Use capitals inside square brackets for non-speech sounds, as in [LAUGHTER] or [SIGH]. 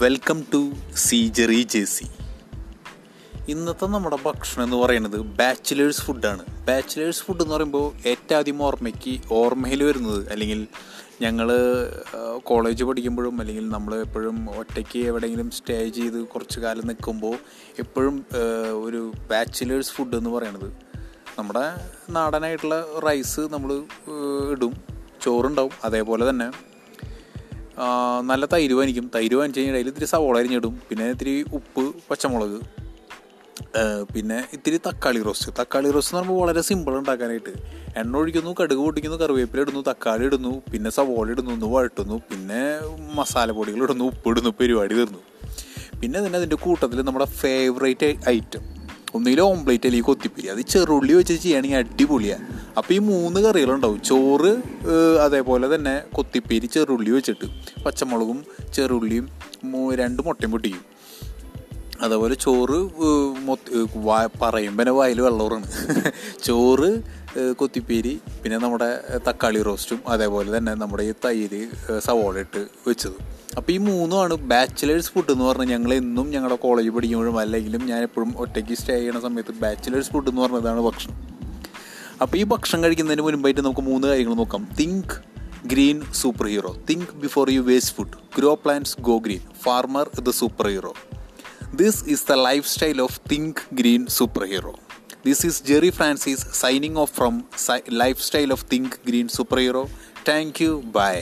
Welcome to സീജറി J C ഇന്നത്തെ നമ്മുടെ ഭക്ഷണം എന്ന് പറയുന്നത് ബാച്ചിലേഴ്സ് ഫുഡാണ് ബാച്ചിലേഴ്സ് ഫുഡ് എന്ന് പറയുമ്പോൾ ഏറ്റവും ആദ്യം ഓർമ്മയ്ക്ക് ഓർമ്മയിൽ വരുന്നത് അല്ലെങ്കിൽ ഞങ്ങൾ കോളേജ് പഠിക്കുമ്പോഴും അല്ലെങ്കിൽ നമ്മൾ എപ്പോഴും ഒറ്റയ്ക്ക് എവിടെയെങ്കിലും സ്റ്റേ ചെയ്ത് കുറച്ച് കാലം നിൽക്കുമ്പോൾ എപ്പോഴും ഒരു ബാച്ചിലേഴ്സ് ഫുഡ് എന്ന് പറയുന്നത് നമ്മുടെ നാടനായിട്ടുള്ള റൈസ് നമ്മൾ ഇടും. ചോറുണ്ടാവും. അതേപോലെ തന്നെ നല്ല തൈര് വാങ്ങിക്കും. തൈര് വാങ്ങിച്ച് കഴിഞ്ഞാൽ അതിൽ ഇത്തിരി സവോള അരിഞ്ഞിടും. പിന്നെ ഇത്തിരി ഉപ്പ് പച്ചമുളക് പിന്നെ ഇത്തിരി തക്കാളി റോസ്റ്റ്. തക്കാളി റോസ്റ്റ് എന്ന് പറയുമ്പോൾ വളരെ സിമ്പിൾ ഉണ്ടാക്കാനായിട്ട്. എണ്ണ ഒഴിക്കുന്നു കടുക് പൊട്ടിക്കുന്നു കറിവേപ്പില ഇടുന്നു തക്കാളി ഇടുന്നു പിന്നെ സവോള ഇടുന്നു ഒന്ന് വഴട്ടുന്നു പിന്നെ മസാലപ്പൊടികൾ ഇടുന്നു ഉപ്പ് ഇടുന്നു പരിപാടി തീർന്നു. പിന്നെ തന്നെ അതിന്റെ കൂട്ടത്തിൽ നമ്മുടെ ഫേവറേറ്റ് ഐറ്റം ഒന്നുകിൽ ഓംപ്ലേറ്റ് അല്ലെങ്കിൽ കൊത്തിപ്പിരി. അത് ചെറുള്ളി വെച്ച് ചെയ്യുകയാണെങ്കിൽ അടിപൊളിയാണ് അപ്പോൾ ഈ മൂന്ന് കറികളുണ്ടാവും. ചോറ് അതേപോലെ തന്നെ കൊത്തിപ്പേരി ചെറുള്ളി വെച്ചിട്ട്. പച്ചമുളകും ചെറുള്ളിയും രണ്ട് മുട്ടയും പൊട്ടിക്കും. അതേപോലെ ചോറ് പറയുമ്പോൾ തന്നെ വായിൽ വെള്ളമാണ് [LAUGHS] ചോറ് കൊത്തിപ്പേരി പിന്നെ നമ്മുടെ തക്കാളി റോസ്റ്റും അതേപോലെ തന്നെ നമ്മുടെ ഈ തൈര് സവോള ഇട്ട് വെച്ചത്. അപ്പോൾ ഈ മൂന്നുമാണ് ബാച്ചിലേഴ്സ് ഫുഡ് എന്ന് പറഞ്ഞാൽ ഞങ്ങൾ എന്നും ഞങ്ങളുടെ കോളേജ് പഠിക്കുമ്പോഴും അല്ലെങ്കിലും ഞാൻ എപ്പോഴും ഒറ്റയ്ക്ക് സ്റ്റേ ചെയ്യുന്ന സമയത്ത് ബാച്ചിലേഴ്സ് ഫുഡ് എന്ന് പറഞ്ഞതാണ് ഭക്ഷണം. അപ്പോൾ ഈ ഭക്ഷണം കഴിക്കുന്നതിന് മുൻപായിട്ട് നമുക്ക് മൂന്ന് കാര്യങ്ങൾ നോക്കാം. Think green super hero think before you waste food grow plants go green farmer the super hero this is the life style of think green super hero this is Jerry Francis signing off from life style of think green super hero thank you bye